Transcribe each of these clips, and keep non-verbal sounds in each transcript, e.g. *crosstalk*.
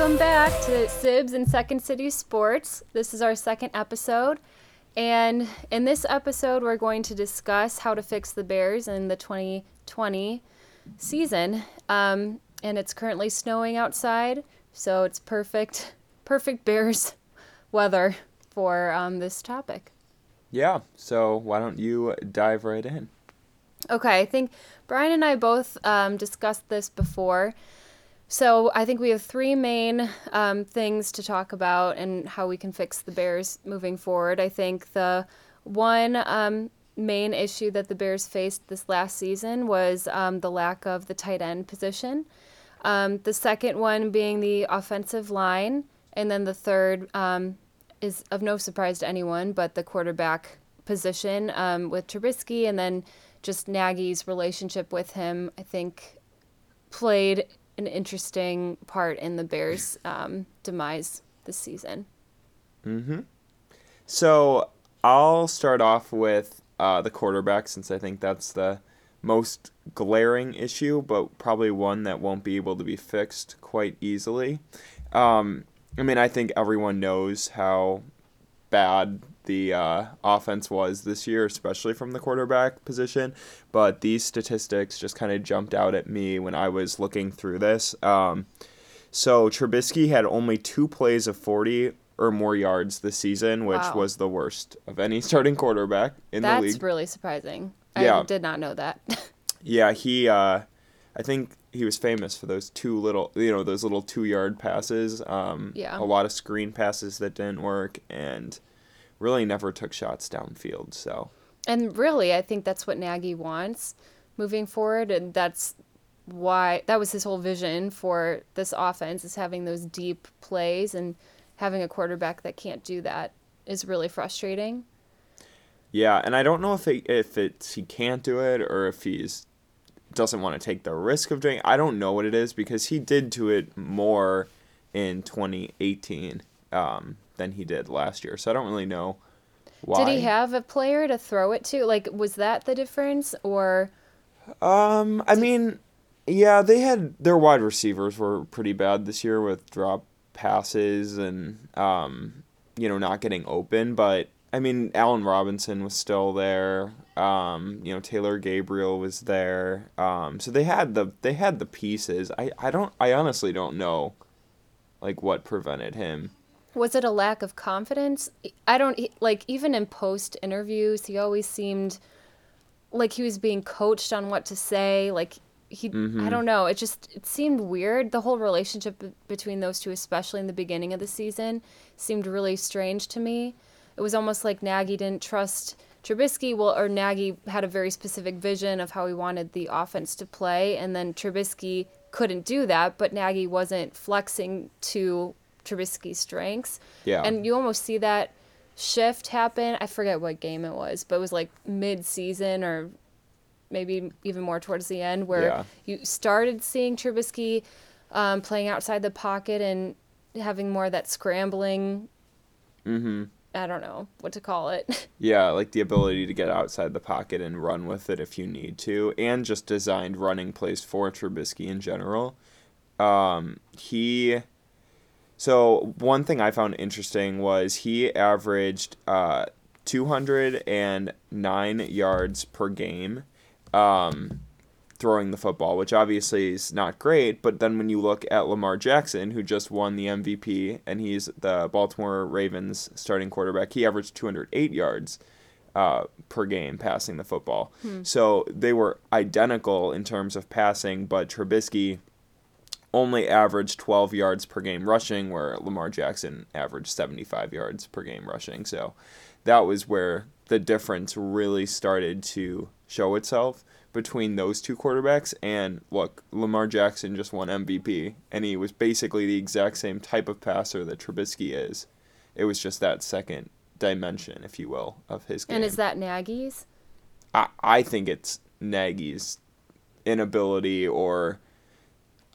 Welcome back to Sibs and Second City Sports. This is our second episode. And in this episode, we're going to discuss how to fix the Bears in the 2020 season. Um, and it's currently snowing outside, so it's perfect, perfect Bears *laughs* weather for um, this topic. Yeah, so why don't you dive right in? Okay, I think Brian and I both um, discussed this before. So I think we have three main um, things to talk about and how we can fix the Bears moving forward. I think the one um, main issue that the Bears faced this last season was um, the lack of the tight end position. Um, the second one being the offensive line, and then the third um, is of no surprise to anyone, but the quarterback position um, with Trubisky, and then just Nagy's relationship with him. I think played an interesting part in the Bears' um, demise this season. Mm-hmm. So I'll start off with uh, the quarterback since I think that's the most glaring issue, but probably one that won't be able to be fixed quite easily. Um, I mean, I think everyone knows how bad the uh, offense was this year, especially from the quarterback position. But these statistics just kind of jumped out at me when I was looking through this. Um, so Trubisky had only two plays of 40 or more yards this season, which Wow. was the worst of any *laughs* starting quarterback in That's the league. That's really surprising. Yeah. I did not know that. *laughs* Yeah, he. Uh, I think he was famous for those two little, you know, those little two-yard passes. Um, Yeah. A lot of screen passes that didn't work, and really never took shots downfield. So. and really, I think that's what Nagy wants moving forward, and that's why that was his whole vision for this offense is having those deep plays and having a quarterback that can't do that is really frustrating. Yeah, and I don't know if it, if it's he can't do it or if he's doesn't want to take the risk of doing. I don't know what it is because he did do it more in 2018 um, than he did last year. So I don't really know why. Did he have a player to throw it to? Like, was that the difference, or Um, I mean, yeah, they had their wide receivers were pretty bad this year with drop passes and um, you know, not getting open, but I mean, Allen Robinson was still there. Um, you know, Taylor Gabriel was there. Um, so they had the they had the pieces. I I don't I honestly don't know like what prevented him. Was it a lack of confidence? I don't like even in post interviews, he always seemed like he was being coached on what to say. Like he, I mm-hmm. don't know. It just it seemed weird. The whole relationship be- between those two, especially in the beginning of the season, seemed really strange to me. It was almost like Nagy didn't trust Trubisky. Well, or Nagy had a very specific vision of how he wanted the offense to play, and then Trubisky couldn't do that. But Nagy wasn't flexing to Trubisky's strengths. Yeah. And you almost see that shift happen. I forget what game it was, but it was like mid season or maybe even more towards the end where Yeah. you started seeing Trubisky um, playing outside the pocket and having more of that scrambling. Mm-hmm. I don't know what to call it. *laughs* Yeah, like the ability to get outside the pocket and run with it if you need to, and just designed running plays for Trubisky in general. Um, he, so one thing I found interesting was he averaged uh, 209 yards per game um, throwing the football, which obviously is not great. But then when you look at Lamar Jackson, who just won the MVP, and he's the Baltimore Ravens starting quarterback, he averaged 208 yards uh, per game passing the football. So they were identical in terms of passing, but Trubisky only averaged 12 yards per game rushing, where Lamar Jackson averaged 75 yards per game rushing. So that was where the difference really started to show itself between those two quarterbacks. And look, Lamar Jackson just won MVP, and he was basically the exact same type of passer that Trubisky is. It was just that second dimension, if you will, of his game. and is that Nagy's? I, I think it's Nagy's inability or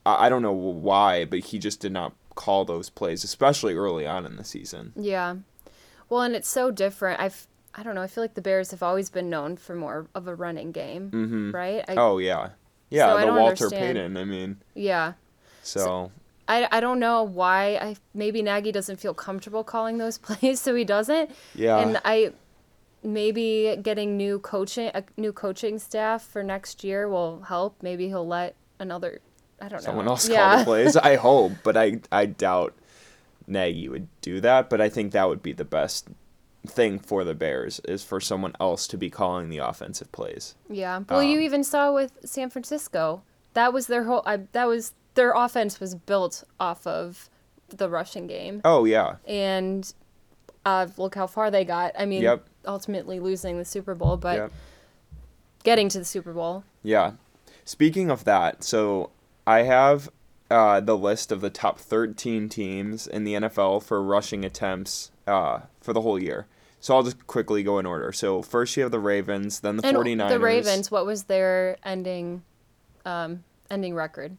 I, don't know why, but he just did not call those plays, especially early on in the season. Yeah. Well, and it's so different. I've I don't know. I feel like the Bears have always been known for more of a running game, hmm right? I, Oh yeah, yeah. So the Walter understand- Payton. I mean, Yeah. so I, I don't know why I maybe Nagy doesn't feel comfortable calling those *laughs* plays, so he doesn't. Yeah. And I maybe getting new coaching a new coaching staff for next year will help. Maybe he'll let another I don't know. Someone know. else call yeah. the plays. I *laughs* hope, but I I doubt Nagy would do that. But I think that would be the best thing for the Bears is for someone else to be calling the offensive plays. Yeah. Well, you Um, even saw with San Francisco. That was their whole I, that was their offense was built off of the rushing game. Oh yeah, And uh, look how far they got. I mean, Yep. ultimately losing the Super Bowl, but Yep. getting to the Super Bowl. yeah. Speaking of that, so I have uh, the list of the top 13 teams in the NFL for rushing attempts uh, for the whole year. So I'll just quickly go in order. So first you have the Ravens, then the And 49ers. the Ravens, what was their ending um, ending record?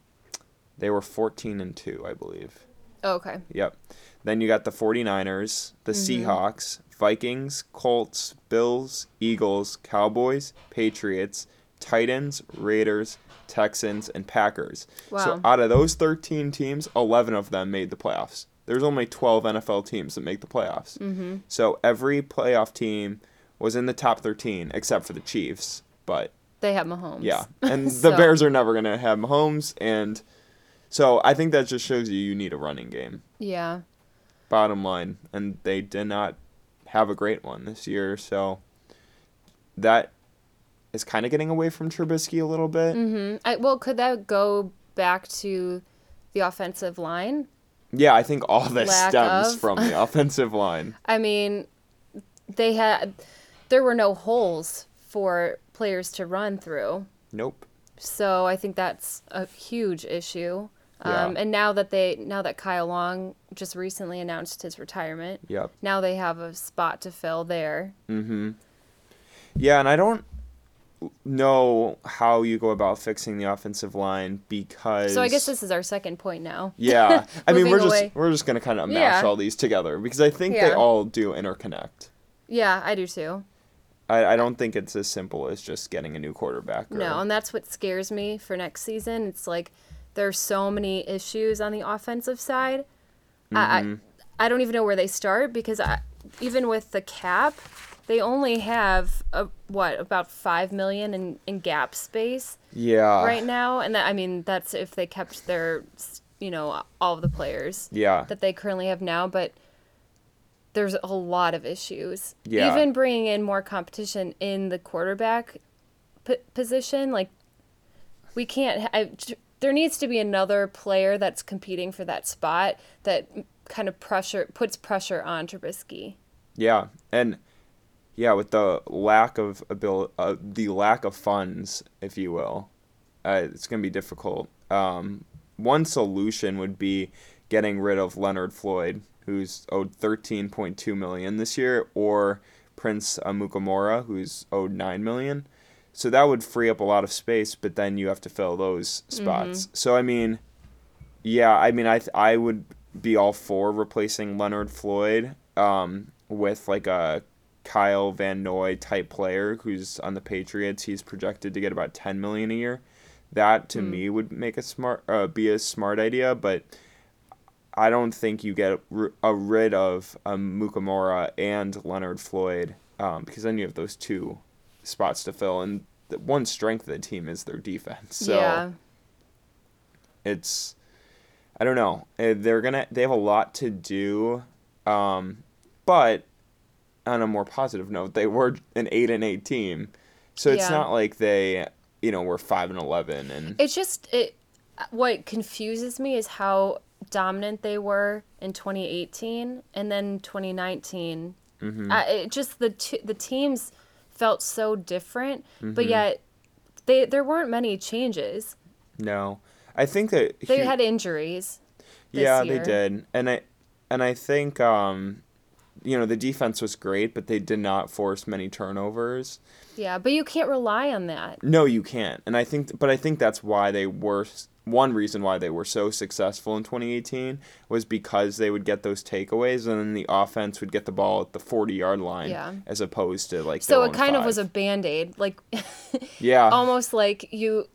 They were 14 and 2, I believe. Oh, okay. Yep. Then you got the 49ers, the Mm-hmm. Seahawks, Vikings, Colts, Bills, Eagles, Cowboys, Patriots, Titans, Raiders, Texans, and Packers. So out of those 13 teams, 11 of them made the playoffs. There's only 12 NFL teams that make the playoffs. Mm-hmm. So every playoff team was in the top 13 except for the Chiefs. But They have Mahomes. yeah, *laughs* and the Bears are never going to have Mahomes. And so I think that just shows you you need a running game Yeah. bottom line, and they did not have a great one this year. So that is kind of getting away from Trubisky a little bit. Mm-hmm. I, well, could that go back to the offensive line? Yeah, I think all this Lack stems of- from the *laughs* offensive line. I mean, they had there were no holes for players to run through. Nope. So I think that's a huge issue. Yeah. Um, and now that they now that Kyle Long just recently announced his retirement, Yep. now they have a spot to fill there. Mm-hmm. Yeah, and I don't know how you go about fixing the offensive line because So I guess this is our second point now. Yeah. *laughs* I mean, we're Moving just away. we're just going to kind of mash Yeah. all these together because I think they all do interconnect. Yeah, I do too. I, I don't think it's as simple as just getting a new quarterback. Or, No, and that's what scares me for next season. It's like there's so many issues on the offensive side. Mm-hmm. I I don't even know where they start because I, even with the cap, they only have a, what about five million in, in gap space Yeah. right now, and that I mean that's if they kept their you know all of the players Yeah. that they currently have now, but there's a lot of issues. Yeah. Even bringing in more competition in the quarterback p- position, like we can't. I, there needs to be another player that's competing for that spot that kind of pressure puts pressure on Trubisky. Yeah, and yeah, with the lack of abil- uh, the lack of funds, if you will, uh, it's gonna be difficult. Um, one solution would be getting rid of Leonard Floyd, who's owed thirteen point two million this year, or Prince Amukamara, who's owed nine million. So that would free up a lot of space, but then you have to fill those spots. So I mean, yeah, I mean, I th- I would be all for replacing Leonard Floyd um, with like a Kyle Van Noy type player who's on the Patriots. He's projected to get about ten million a year. That to me would make a smart uh, be a smart idea, but I don't think you get r- a rid of um, Mukamura and Leonard Floyd um, because then you have those two spots to fill, and the one strength of the team is their defense. So yeah. it's I don't know. Eh, They're gonna they have a lot to do, um, but on a more positive note, they were an eight and eight team, so it's Yeah. not like they you know were five and eleven and It's just it. What confuses me is how dominant they were in 2018 and then 2019. Mm-hmm. Uh, it just the t- the teams felt so different, Mm-hmm. but yet they there weren't many changes. no. I think that They had injuries. yeah year. they did and I and I think um, you know the defense was great, but they did not force many turnovers. Yeah, but you can't rely on that. No, you can't. And I think, but I think that's why they were. One reason why they were so successful in 2018 was because they would get those takeaways, and then the offense would get the ball at the 40 yard line, Yeah. as opposed to like. So it kind of was a band aid, like *laughs* yeah, almost like you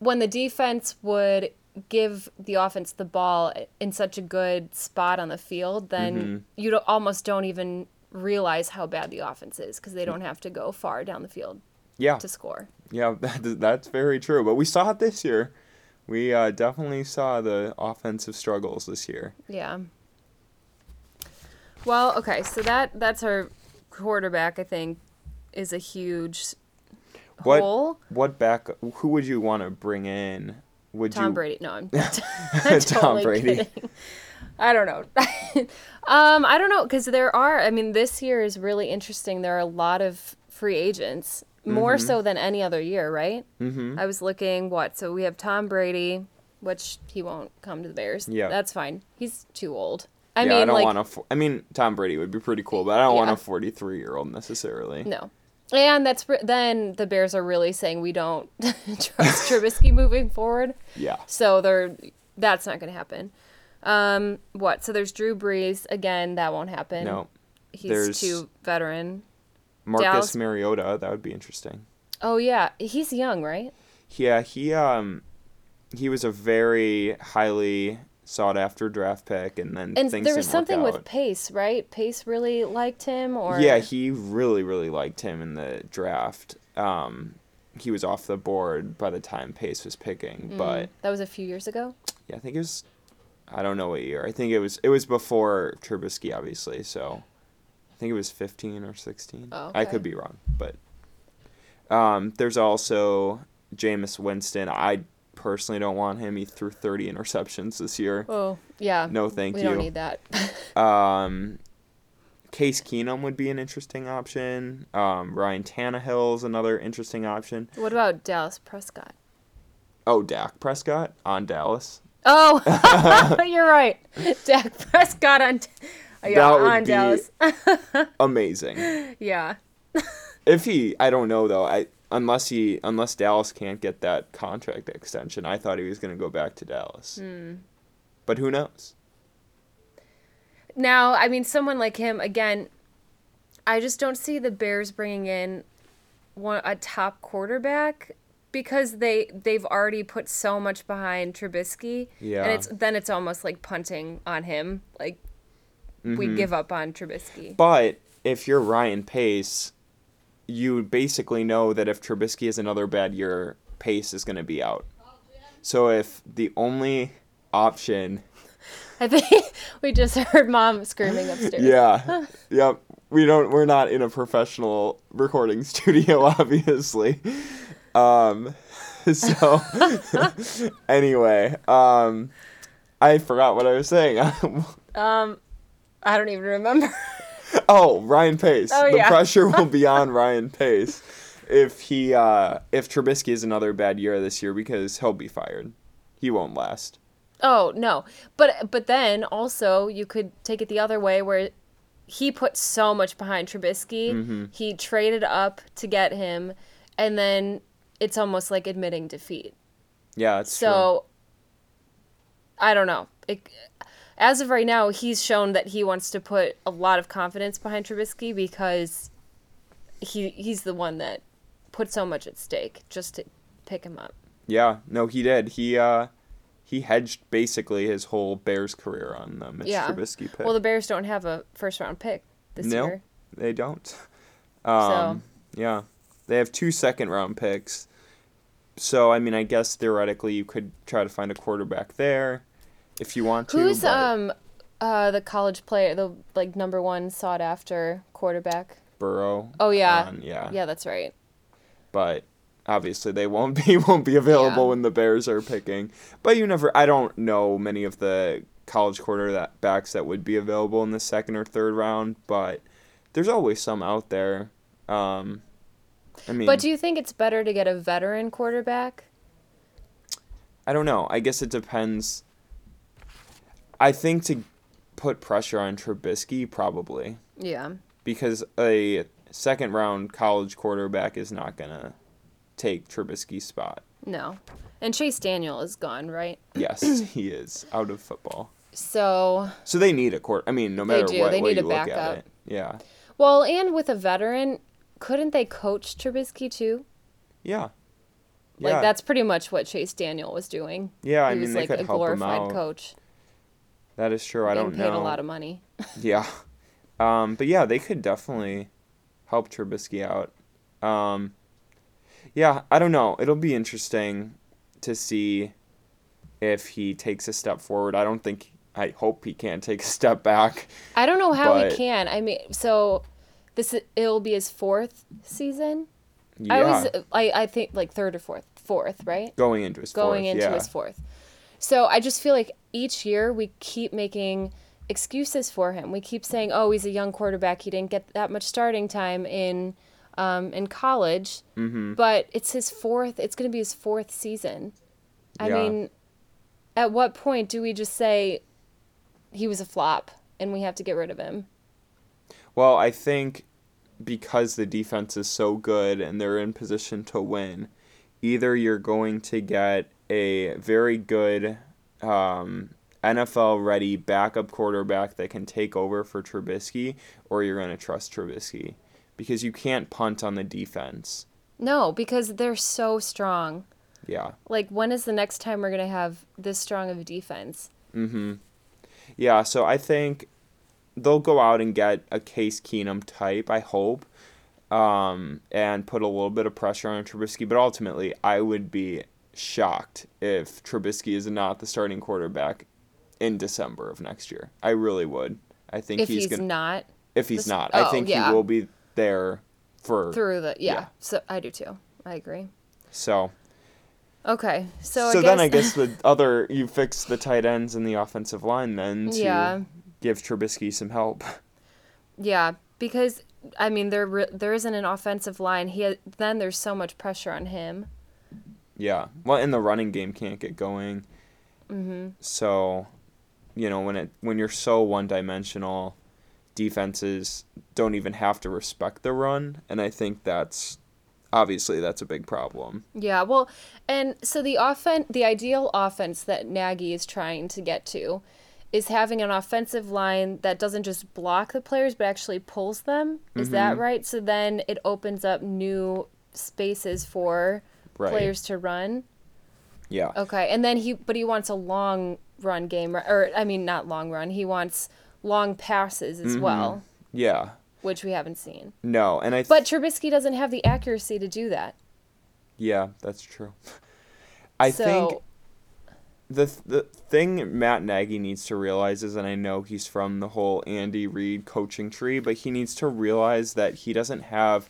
when the defense would give the offense the ball in such a good spot on the field, then Mm-hmm. you don't, almost don't even realize how bad the offense is because they don't have to go far down the field Yeah, to score. yeah, *laughs* that, that's very true. But we saw it this year. We uh, definitely saw the offensive struggles this year. Yeah. Well, okay, so that that's our quarterback. I think is a huge What hole. what back? Who would you want to bring in? Would Tom you Brady. No, I'm, I'm *laughs* *laughs* totally Brady. kidding. *laughs* I don't know. um, I don't know because there are. I mean, this year is really interesting. There are a lot of free agents, more Mm-hmm. so than any other year, right? Mm-hmm. I was looking. What? So we have Tom Brady, which he won't come to the Bears. Yeah. that's fine. He's too old. I yeah, mean, I don't like want a. I mean, Tom Brady would be pretty cool, but I don't want a forty-three-year-old necessarily. no. And that's then the Bears are really saying we don't *laughs* trust Trubisky moving forward. Yeah. So they're that's not going to happen. Um, what? So there's Drew Brees again. That won't happen. No. he's there's- too veteran. Marcus Dallas- Mariota, that would be interesting. Oh yeah, he's young, right? Yeah, he um he was a very highly sought after draft pick and then And there was something with. Pace, right? Pace really liked him, or Yeah, he really really liked him in the draft. Um he was off the board by the time Pace was picking, Mm. but that was a few years ago. yeah, I think it was I don't know what year. I think it was it was before Trubisky obviously, so I think it was 15 or 16. Oh, I could be wrong, but um there's also Jameis Winston. I personally don't want him. He threw 30 interceptions this year. Oh yeah, No, thank you. we don't need that. *laughs* Um, Case Keenum would be an interesting option. Um, Ryan Tannehill is another interesting option. what about Dallas Prescott? Oh, Dak Prescott on Dallas. Oh, *laughs* *laughs* you're right. Dak Prescott on, yeah, That would on be- Dallas. Amazing. yeah. if he, I don't know though. I unless he, unless Dallas can't get that contract extension, I thought he was going to go back to Dallas. Hmm. But who knows? Now, I mean, someone like him again. I just don't see the Bears bringing in one a top quarterback because they they've already put so much behind Trubisky. Yeah. And it's then it's almost like punting on him. Like we give up on Trubisky. But if you're Ryan Pace, you basically know that if Trubisky has another bad year, Pace is going to be out. So if the only option, I think *laughs* we just heard mom screaming upstairs. yeah, *laughs* yep, we don't, we're not in a professional recording *laughs* studio, obviously. Um, so anyway, um, I forgot what I was saying. Um, I don't even remember. *laughs* Oh, Ryan Pace. Oh, the yeah. pressure will be *laughs* on Ryan Pace if he uh if Trubisky is another bad year this year because he'll be fired. He won't last. Oh no, but but then also you could take it the other way where he put so much behind Trubisky. Mm-hmm. He traded up to get him, and then it's almost like admitting defeat. Yeah, that's So I don't know. It, as of right now, he's shown that he wants to put a lot of confidence behind Trubisky because he he's the one that put so much at stake just to pick him up. Yeah, no, he did. He uh he hedged basically his whole Bears career on the Mitch Yeah. Trubisky pick. Well, the Bears don't have a first round pick this no, year. No, they don't. *laughs* Um, yeah, they have two second round picks. So I mean, I guess theoretically you could try to find a quarterback there if you want to. Who's but um uh the college player, the like number one sought after quarterback? Burrow? Oh yeah, yeah. yeah, that's right. but obviously they won't be *laughs* won't be available Yeah. when the Bears are picking. But you never I don't know many of the college quarterbacks that would be available in the second or third round, but there's always some out there. Um I mean But do you think it's better to get a veteran quarterback? I don't know. I guess it depends. I think to put pressure on Trubisky probably Yeah. because a second round college quarterback is not going to take Trubisky's spot. No. And Chase Daniel is gone, right? *clears throat* Yes, he is out of football. So, So they need a court. I mean, no They matter do. what, They way need you a look at it. Yeah. well, and with a veteran, couldn't they coach Trubisky too? Yeah. Yeah. Like that's pretty much what Chase Daniel was doing. Yeah, I he mean was they like a glorified coach. That is true. I don't paid know. a lot of money. *laughs* Yeah. Um, but yeah, they could definitely help Trubisky out. Um, yeah, I don't know. It'll be interesting to see if he takes a step forward. I don't think. I hope he can take a step back. I don't know how But- he can. I mean, so this it'll be his fourth season. Yeah, I was I I think like third or fourth, fourth, right? going into his Going fourth, into yeah. his fourth. So I just feel like each year we keep making excuses for him. We keep saying, "Oh, he's a young quarterback. He didn't get that much starting time in um, in college." Mm-hmm. But it's his fourth. It's going to be his fourth season. I Yeah. mean, at what point do we just say he was a flop and we have to get rid of him? Well, I think because the defense is so good and they're in position to win, either you're going to get a very good um, NFL ready backup quarterback that can take over for Trubisky, or you're going to trust Trubisky because you can't punt on the defense. No, because they're so strong. Yeah. Like, when is the next time we're going to have this strong of a defense? Mm-hmm. Yeah, so I think they'll go out and get a Case Keenum type, I hope, um, and put a little bit of pressure on Trubisky. But ultimately, I would be shocked if Trubisky is not the starting quarterback in December of next year. I really would. I think If he's, he's, gonna. not if he's this- not, I oh, think yeah. he will be there for. through the. Yeah. Yeah. So I do too. I agree. So. Okay. So, So, I guess, then I guess the *laughs* other you fix the tight ends and the offensive line then to Yeah. give Trubisky some help. *laughs* Yeah, because I mean there re- there isn't an offensive line. He then there's so much pressure on him. Yeah. Well, and the running game can't get going. hmm So, you know, when it when you're so one-dimensional, defenses don't even have to respect the run, and I think that's obviously that's a big problem. Yeah, well, and so the offense, the ideal offense that Nagy is trying to get to is having an offensive line that doesn't just block the players but actually pulls them. Is that right? So then it opens up new spaces for Right. players to run. Yeah. Okay, and then he but he wants a long run game or I mean not long run. He wants long passes as mm-hmm. well, Yeah. which we haven't seen. No, and I th- But Trubisky doesn't have the accuracy to do that. yeah, that's true. I so think the the thing Matt Nagy needs to realize is, and I know he's from the whole Andy Reid coaching tree, but he needs to realize that he doesn't have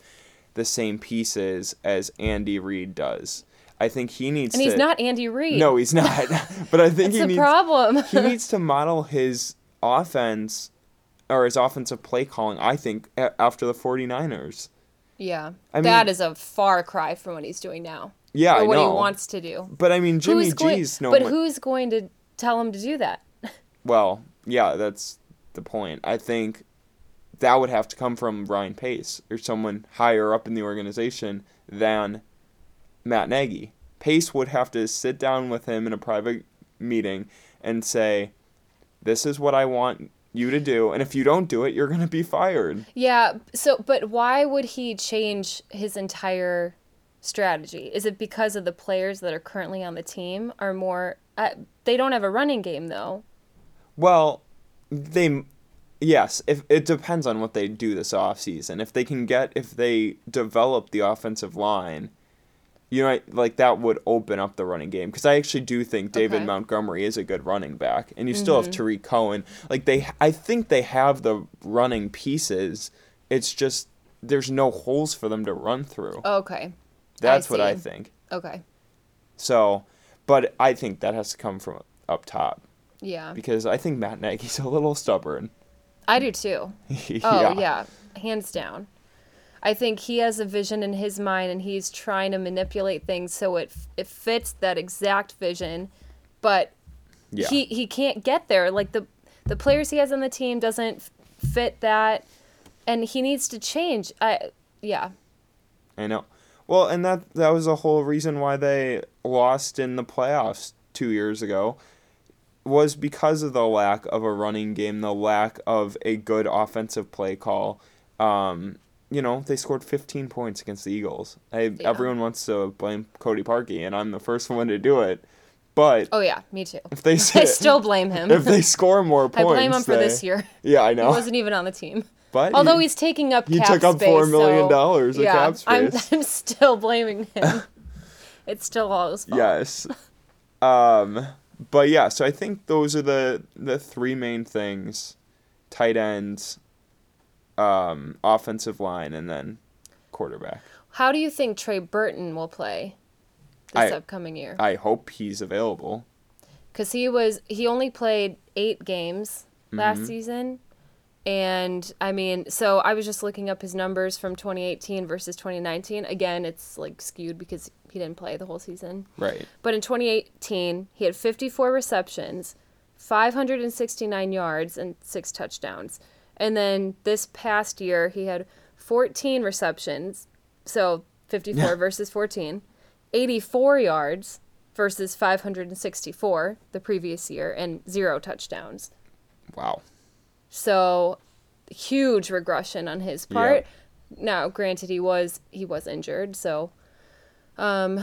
the same pieces as Andy Reid does. I think he needs and to. he's not Andy Reid. No, he's not. *laughs* *laughs* but I think he needs problem. he *laughs* needs to model his offense or his offensive play calling. I think a- after the 49ers. yeah, I that mean- is a far cry from what he's doing now. Yeah, or I what know. he wants to do. But I mean, Jimmy who's going, G's no but who's going to tell him to do that? Well, yeah, that's the point. I think that would have to come from Ryan Pace or someone higher up in the organization than Matt Nagy. Pace would have to sit down with him in a private meeting and say, "This is what I want you to do, and if you don't do it, you're going to be fired." Yeah. So, but why would he change his entire strategy? Is it because of the players that are currently on the team are more? Uh, they don't have a running game though. Well, they yes, if it depends on what they do this offseason. If they can get if they develop the offensive line, you know, like that would open up the running game because I actually do think David Okay. Montgomery is a good running back, and you still have mm-hmm. Tarik Cohen. Like they, I think they have the running pieces. It's just there's no holes for them to run through. Okay. That's what I think. Okay. So, but I think that has to come from up top Yeah. because I think Matt Nagy's a little stubborn. I do too. *laughs* Oh yeah. hands down. I think he has a vision in his mind, and he's trying to manipulate things so it it fits that exact vision, but Yeah. he he can't get there. Like the the players he has on the team doesn't fit that, and he needs to change. I yeah. I know. Well, and that that was the whole reason why they lost in the playoffs two years ago was because of the lack of a running game, the lack of a good offensive play call. Um, you know, they scored 15 points against the Eagles. I, Yeah. Everyone wants to blame Cody Parkey, and I'm the first one to do it. But Oh yeah, me too. if they *laughs* I still blame him. if they score more points, *laughs* I blame him for they- this year. *laughs* Yeah, I He know. wasn't even on the team. But Although he, he's taking up he took up space, four million so- dollars of yeah, cap I'm. I'm still blaming him. it's still all his fault. yes. Um, but yeah, so I think those are the the three main things: tight ends, um, offensive line, and then quarterback. How do you think Trey Burton will play this I- upcoming year? I hope he's available. Because he was he only played eight games last Mhm. season, and I mean, so I was just looking up his numbers from 2018 versus 2019. Again, it's like skewed because he didn't play the whole season. Right. But in 2018, he had 54 receptions, 569 yards, and six touchdowns. And then this past year, he had 14 receptions, so 54 versus 14, 84 yards versus 564 the previous year, and zero touchdowns. Wow. So huge regression on his part. Now, granted, he was he was injured, so um,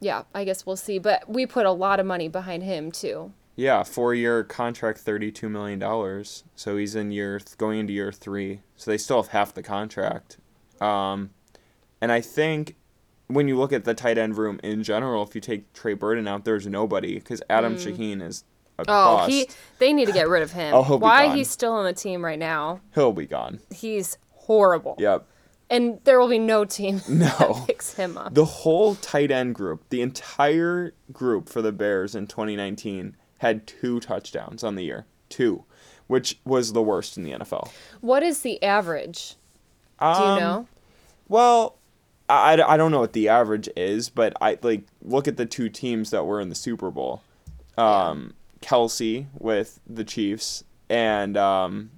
yeah, I guess we'll see. But we put a lot of money behind him too. Yeah, four year contract, thirty-two million dollars. So he's in year th- going into year three. So they still have half the contract. Um, and I think when you look at the tight end room in general, if you take Trey Burton out, there's nobody because Adam Shaheen is Oh, bust. he they need to get rid of him. *sighs* Oh, he'll be Why gone. he's still on the team right now? He'll be gone. He's horrible. Yep. And there will be no team *laughs* No. that picks him up. The whole tight end group, the entire group for the Bears in 2019 had two touchdowns on the year. Two, which was the worst in the NFL. What is the average? Do you Um, know? Well, I, I don't know what the average is, but I like look at the two teams that were in the Super Bowl. Um, Kelce with the Chiefs and um,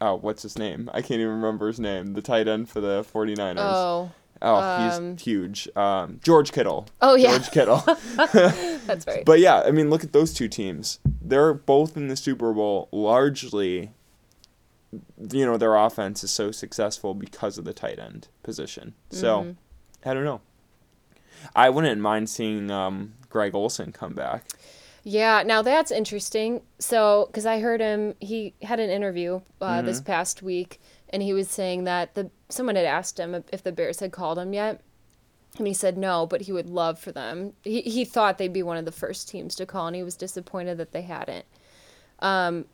oh, what's his name? I can't even remember his name. The tight end for the 49ers. Oh, Oh, um, he's huge. Um, George Kittle. Oh, yeah. George Kittle. *laughs* that's right. but yeah, I mean, look at those two teams. They're both in the Super Bowl largely. You know, their offense is so successful because of the tight end position. So, Mm-hmm. I don't know. I wouldn't mind seeing um, Greg Olsen come back. Yeah, now that's interesting. So, because I heard him, he had an interview uh, this past week, and he was saying that the someone had asked him if the Bears had called him yet, and he said no, but he would love for them. He he thought they'd be one of the first teams to call, and he was disappointed that they hadn't. Um,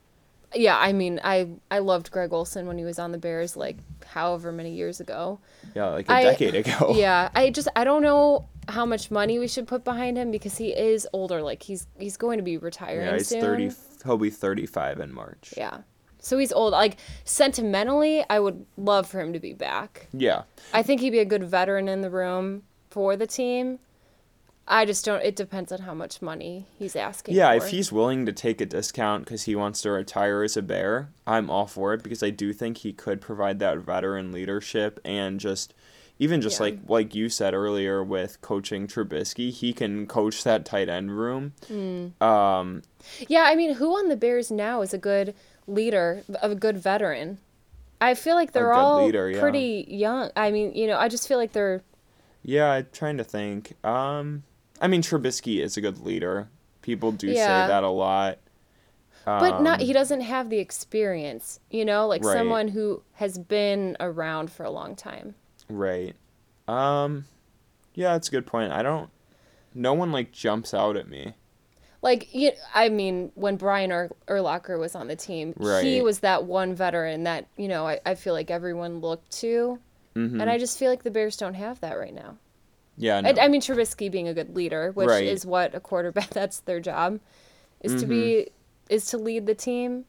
yeah, I mean, I I loved Greg Olsen when he was on the Bears, like however many years ago. Yeah, like a I- decade ago. *laughs* Yeah, I just I don't know how much money we should put behind him because he is older. Like he's he's going to be retiring Yeah, he's soon. 30. He'll be 35 in March. Yeah. So he's old. Like sentimentally, I would love for him to be back. Yeah. I think he'd be a good veteran in the room for the team. I just don't. It depends on how much money he's asking. Yeah, for. if he's willing to take a discount because he wants to retire as a bear, I'm all for it because I do think he could provide that veteran leadership and just even just Yeah. like like you said earlier with coaching Trubisky, he can coach that tight end room. Hmm. Um, Yeah, I mean, who on the Bears now is a good leader, a good veteran? I feel like they're all leader, yeah. pretty young. I mean, you know, I just feel like they're yeah, I'm trying to think. Um, I mean Trubisky is a good leader. People do Yeah. say that a lot. but not Um, he doesn't have the experience, you know, like Right. someone who has been around for a long time. Right. Um, yeah, that's a good point. I don't. No one like jumps out at me. Like, you, I mean, when Brian Ur- Urlacher was on the team, he was that one veteran that, you know, I, I feel like everyone looked to. Mhm. And I just feel like the Bears don't have that right now. Yeah, no. I, I mean, Trubisky being a good leader, which Right. is what a quarterback, *laughs* that's their job, is to be, is to lead the team.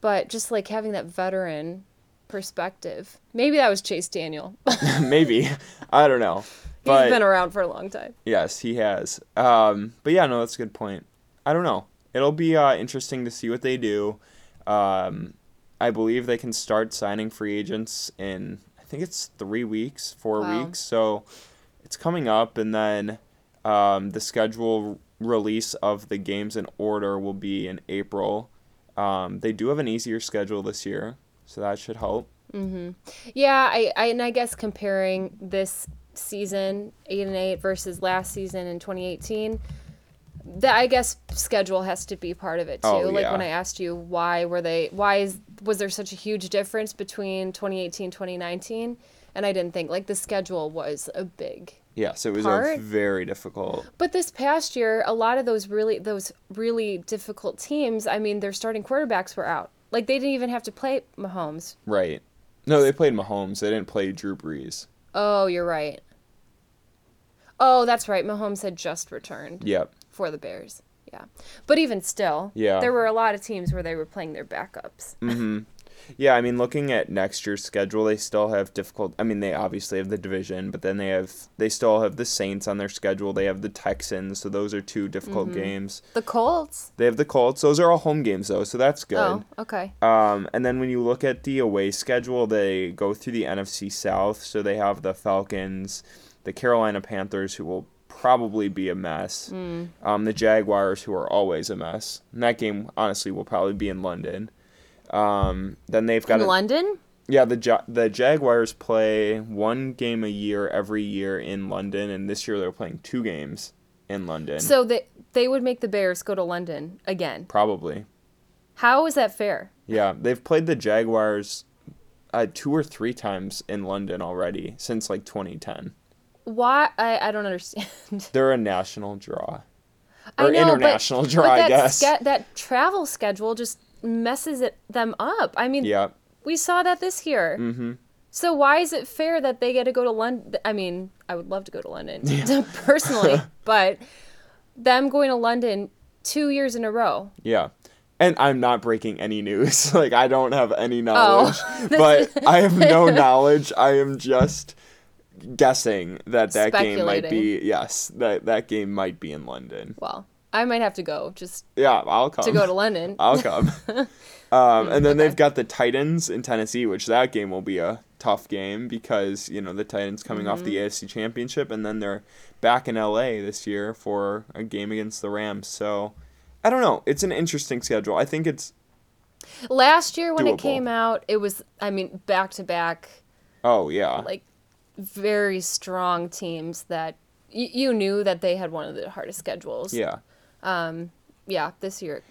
But just like having that veteran perspective. Maybe that was Chase Daniel. *laughs* Maybe. I don't know. *laughs* He's been around for a long time. yes, he has. Um, but yeah, no, that's a good point. I don't know. It'll be uh, interesting to see what they do. Um, I believe they can start signing free agents in I think it's three weeks, four Wow. weeks. So it's coming up, and then um, the schedule release of the games in order will be in April. Um, they do have an easier schedule this year, so that should help. Mm-hmm. Yeah, I, I and I guess comparing this season eight and eight versus last season in 2018, that I guess schedule has to be part of it too. Oh, like yeah. when I asked you why were they why is was there such a huge difference between 2018 2019, and I didn't think like the schedule was a big. Yes, it was a very difficult. But this past year, a lot of those really those really difficult teams. I mean, their starting quarterbacks were out. Like they didn't even have to play Mahomes. Right. No, they played Mahomes. They didn't play Drew Brees. Oh, you're right. Oh, that's right. Mahomes had just returned Yep. for the Bears. Yeah. But even still, Yeah. there were a lot of teams where they were playing their backups. Mm-hmm. Yeah, I mean, looking at next year's schedule, they still have difficult. I mean, they obviously have the division, but then they have they still have the Saints on their schedule. They have the Texans, so those are two difficult Mm-hmm. games. The Colts. They have the Colts. Those are all home games though, so that's good. Oh, okay. Um, and then when you look at the away schedule, they go through the NFC South. So they have the Falcons, the Carolina Panthers, who will probably be a mess. Hmm. Um, the Jaguars, who are always a mess. And that game, honestly, will probably be in London. Um, then they've got In a, London? yeah the ja- the Jaguars play one game a year every year in London, and this year they're playing two games in London. So they they would make the Bears go to London again. probably. How is that fair? Yeah, they've played the Jaguars uh, two or three times in London already since like 2010. Why? I, I don't understand. *laughs* They're a national draw. I Or know, but- international draw, but I guess. ske- that travel schedule just messes it them up. I mean, Yeah, we saw that this year. Mm-hmm. So why is it fair that they get to go to London? I mean, I would love to go to London *laughs* *laughs* personally, *laughs* but them going to London two years in a row. yeah. And I'm not breaking any news. like I don't have any knowledge, Oh. but I have no knowledge. I am just guessing that that game might be yes, that that game might be in London. Well, I might have to go just Yeah, I'll come. to go to London. *laughs* I'll come. *laughs* um, and then they've got the Titans in Tennessee, which that game will be a tough game because you know the Titans coming off the AFC Championship, and then they're back in LA this year for a game against the Rams. So I don't know. It's an interesting schedule. I think it's Last year when Doable. it came out, it was I mean back to back oh yeah, like very strong teams that y- you knew that they had one of the hardest schedules. yeah. Yeah, this year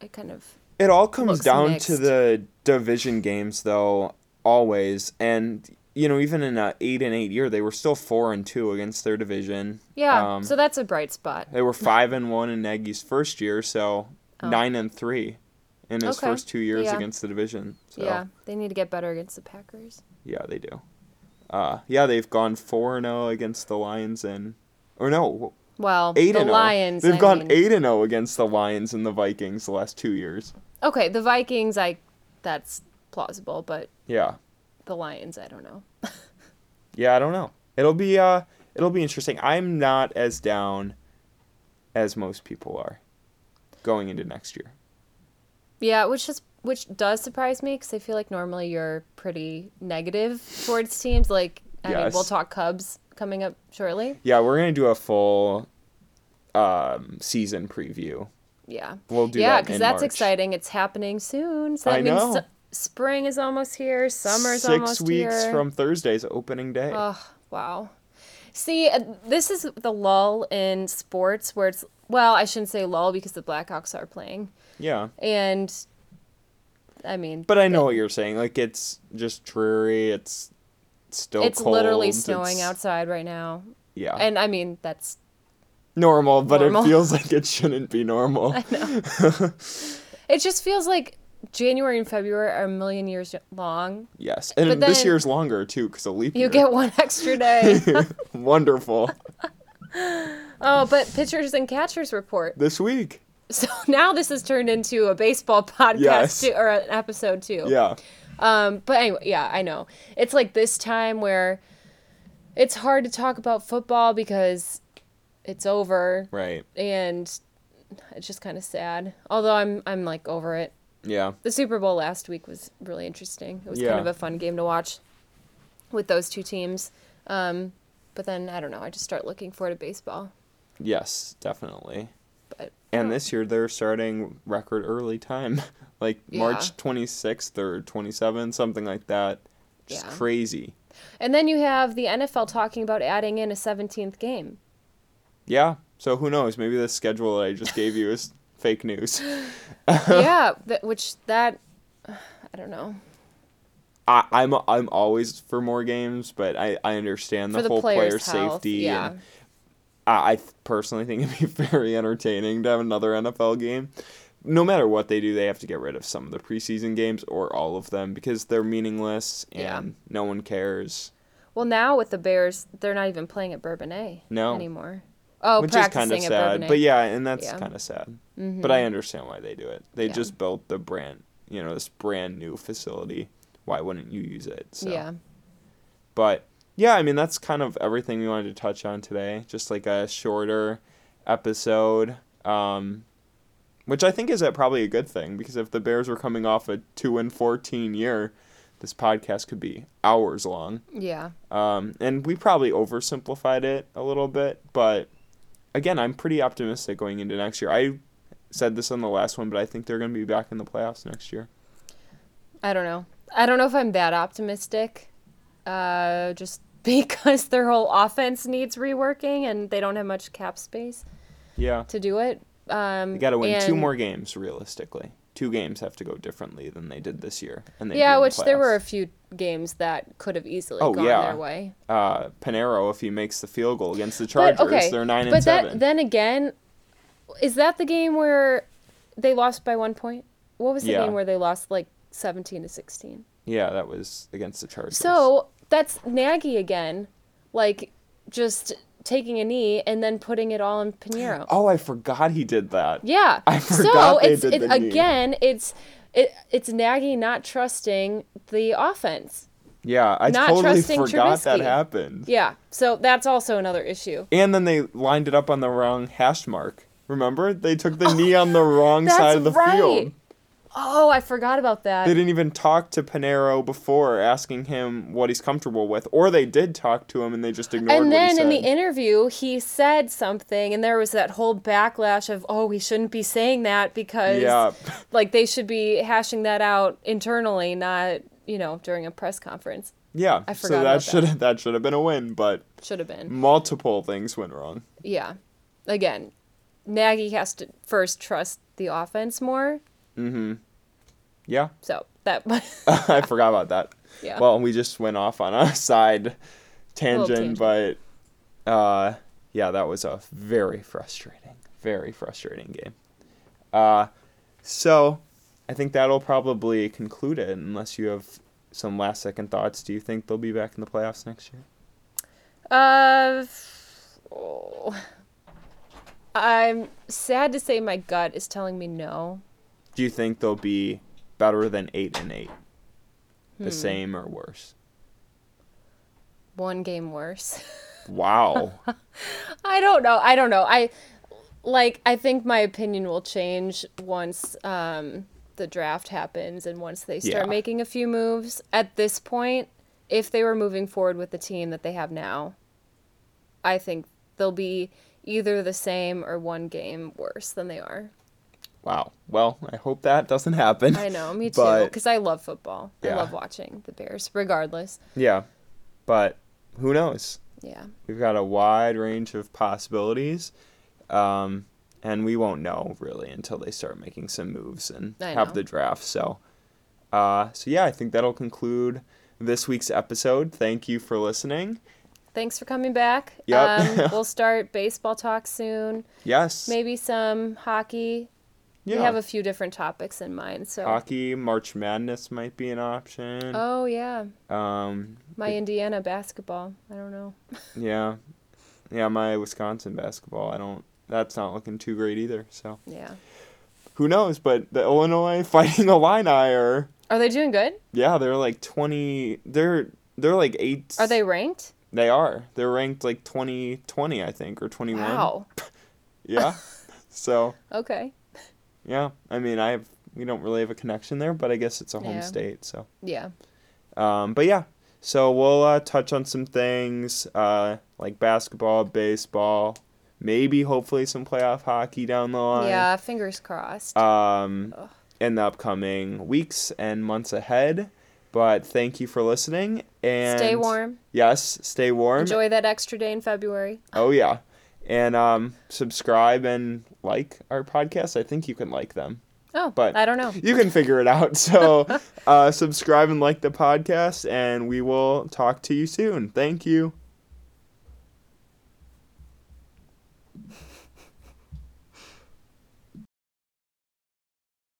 it kind of It all comes down to the division games, though. Always, and you know, even in a eight and eight year, they were still four and two against their division. yeah. Um, so that's a bright spot. They were five and one in Nagy's first year, so nine and three in his Oh. Okay. first two years Yeah. against the division. So Yeah, they need to get better against the Packers. yeah, they do. Uh, yeah, they've gone four and zero against the Lions and or no, Well, eight the and 0. Lions. They've I gone mean- eight and zero against the Lions and the Vikings the last two years. Okay, the Vikings, I that's plausible, but Yeah, the Lions, I don't know. *laughs* yeah, I don't know. It'll be uh, it'll be interesting. I'm not as down as most people are going into next year. Yeah, which is which does surprise me because I feel like normally you're pretty negative towards teams. Like, I mean, we'll talk Cubs coming up shortly. Yeah, we're gonna do a full um, season preview. Yeah. We'll do yeah, because that's March. exciting. It's happening soon. So that I means know. s- spring is almost here. Summer's Six almost weeks from Thursday's opening day. Oh, wow. See, uh, this is the lull in sports where it's well, I shouldn't say lull because the Blackhawks are playing, yeah, and I mean, but I know what you're saying. Like it's just dreary. It's still it's cold. literally snowing it's- outside right now, Yeah, and I mean that's normal, but Normal. it feels like it shouldn't be normal. I know. *laughs* it. Just feels like January and February are a million years long. yes, and this year's longer too because of leap You year. get one extra day. *laughs* Wonderful *laughs* oh, but pitchers and catchers report. this week. So now this has turned into a baseball podcast Yes. too, or an episode too. Yeah, Um, but anyway, yeah, I know. It's like this time where it's hard to talk about football because it's over right. and it's just kind of sad. Although I'm I'm like over it. Yeah, The Super Bowl last week was really interesting. It was Yeah. kind of a fun game to watch with those two teams. Um, but then I don't know. I just start looking forward to baseball. yes, definitely. But And this year they're starting record early time, *laughs* like Yeah. March 26th or 27th, something like that. Just Yeah. crazy. And then you have the NFL talking about adding in a 17th game. Yeah. So who knows? Maybe the schedule that I just gave you is *laughs* fake news. *laughs* yeah, that, which that I don't know. I, I'm I'm always for more games, but I, I understand the, the whole player safety. yeah. And I, I personally think it'd be *laughs* very entertaining to have another NFL game. No matter what they do, they have to get rid of some of the preseason games or all of them because they're meaningless and Yeah. no one cares. Well, now with the Bears, they're not even playing at Bourbonnais No. anymore. Oh, which is kind of sad. But yeah, and that's Yeah. kind of sad. Mhm. But I understand why they do it. They Yeah. just built the brand, you know, this brand new facility. Why wouldn't you use it? So. Yeah. But yeah, I mean that's kind of everything we wanted to touch on today. Just like a shorter episode, um, which I think is a, probably a good thing because if the Bears were coming off a two and fourteen year, this podcast could be hours long. Yeah. Um, and we probably oversimplified it a little bit, but again, I'm pretty optimistic going into next year. I said this on the last one, but I think they're going to be back in the playoffs next year. I don't know. I don't know if I'm that optimistic. Uh, just *laughs* because their whole offense needs reworking and they don't have much cap space Yeah. to do it. Um, They got to win two more games realistically. Two games have to go differently than they did this year, and they Yeah, which there were a few games that could have easily Oh, gone yeah. their way. uh, Pineiro if he makes the field goal against the But Chargers. okay, they're nine and but seven. that then again, is that the game where they lost by one point? What was the Yeah. game where they lost like seventeen to sixteen? yeah, that was against the Chargers. So that's Nagy again, like just taking a knee and then putting it all in Pineiro. oh, I forgot he did that. Yeah. I so forgot they it's did it, the knee. again, it's it, it's Nagy not trusting the offense. Yeah, I Not totally forgot that happened. Yeah. So that's also another issue. And then they lined it up on the wrong hash mark. Remember? They took the knee on the wrong side of the right. field. Oh, I forgot about that. They didn't even talk to Pineiro before asking him what he's comfortable with. Or they did talk to him and they just ignored and then in the interview, he said something, and there was that whole backlash of, oh, he shouldn't be saying that because, yeah. *laughs* like, they should be hashing that out internally, not, you know, during a press conference. Yeah. I so forgot that about should that should have been a win, but Should have been. multiple things went wrong. Yeah. Again, Nagy has to first trust the offense more. Mm-hmm. Yeah. *laughs* So that, *laughs* I forgot about that. yeah. Well, we just went off on a *laughs* side tangent, tangent. but uh, yeah, that was a very frustrating, very frustrating game. Uh, so I think that'll probably conclude it, unless you have some last second thoughts. Do you think they'll be back in the playoffs next year? Uh, oh. *sighs* I'm sad to say my gut is telling me no. Do you think they'll be better than eight and eight, the Hmm. same or worse? One game worse. Wow. *laughs* I don't know. I don't know. I like I think my opinion will change once um the draft happens and once they start Yeah. making a few moves. At this point, if they were moving forward with the team that they have now, I think they'll be either the same or one game worse than they are. Wow. Well, I hope that doesn't happen. I know, me *laughs* too, because I love football. Yeah. I love watching the Bears, regardless. Yeah, but who knows? Yeah, We've got a wide range of possibilities, um, and we won't know really until they start making some moves and have the draft. So, uh, so yeah, I think that'll conclude this week's episode. Thank you for listening. thanks for coming back. Yep. Um, *laughs* we'll start baseball talk soon. Yes, Maybe some hockey. Yeah. We have a few different topics in mind. So. hockey, March Madness might be an option. Oh yeah, Um, my Indiana basketball. I don't know. *laughs* yeah, yeah, my Wisconsin basketball. I don't. That's not looking too great either. So Yeah. who knows? But the Illinois *laughs* Fighting Illini are. Are they doing good? Yeah, they're like twenty. They're they're like eight. Are they ranked? They are. They're ranked like 20, 20 I think, or twenty one. Wow. *laughs* Yeah. so Okay. Yeah, I mean, I have we don't really have a connection there, but I guess it's a home Yeah. state. So, Yeah. um, but yeah, so we'll uh, touch on some things uh, like basketball, baseball, maybe hopefully some playoff hockey down the line. Yeah. Fingers crossed. Um, Ugh. in the upcoming weeks and months ahead. But thank you for listening and Stay warm. Yes, stay warm. Enjoy that extra day in February. Oh yeah. And um subscribe and like our podcast. I think you can like them. Oh, But- I don't know. You can figure it out. *laughs* So uh subscribe and like the podcast and we will talk to you soon. Thank you.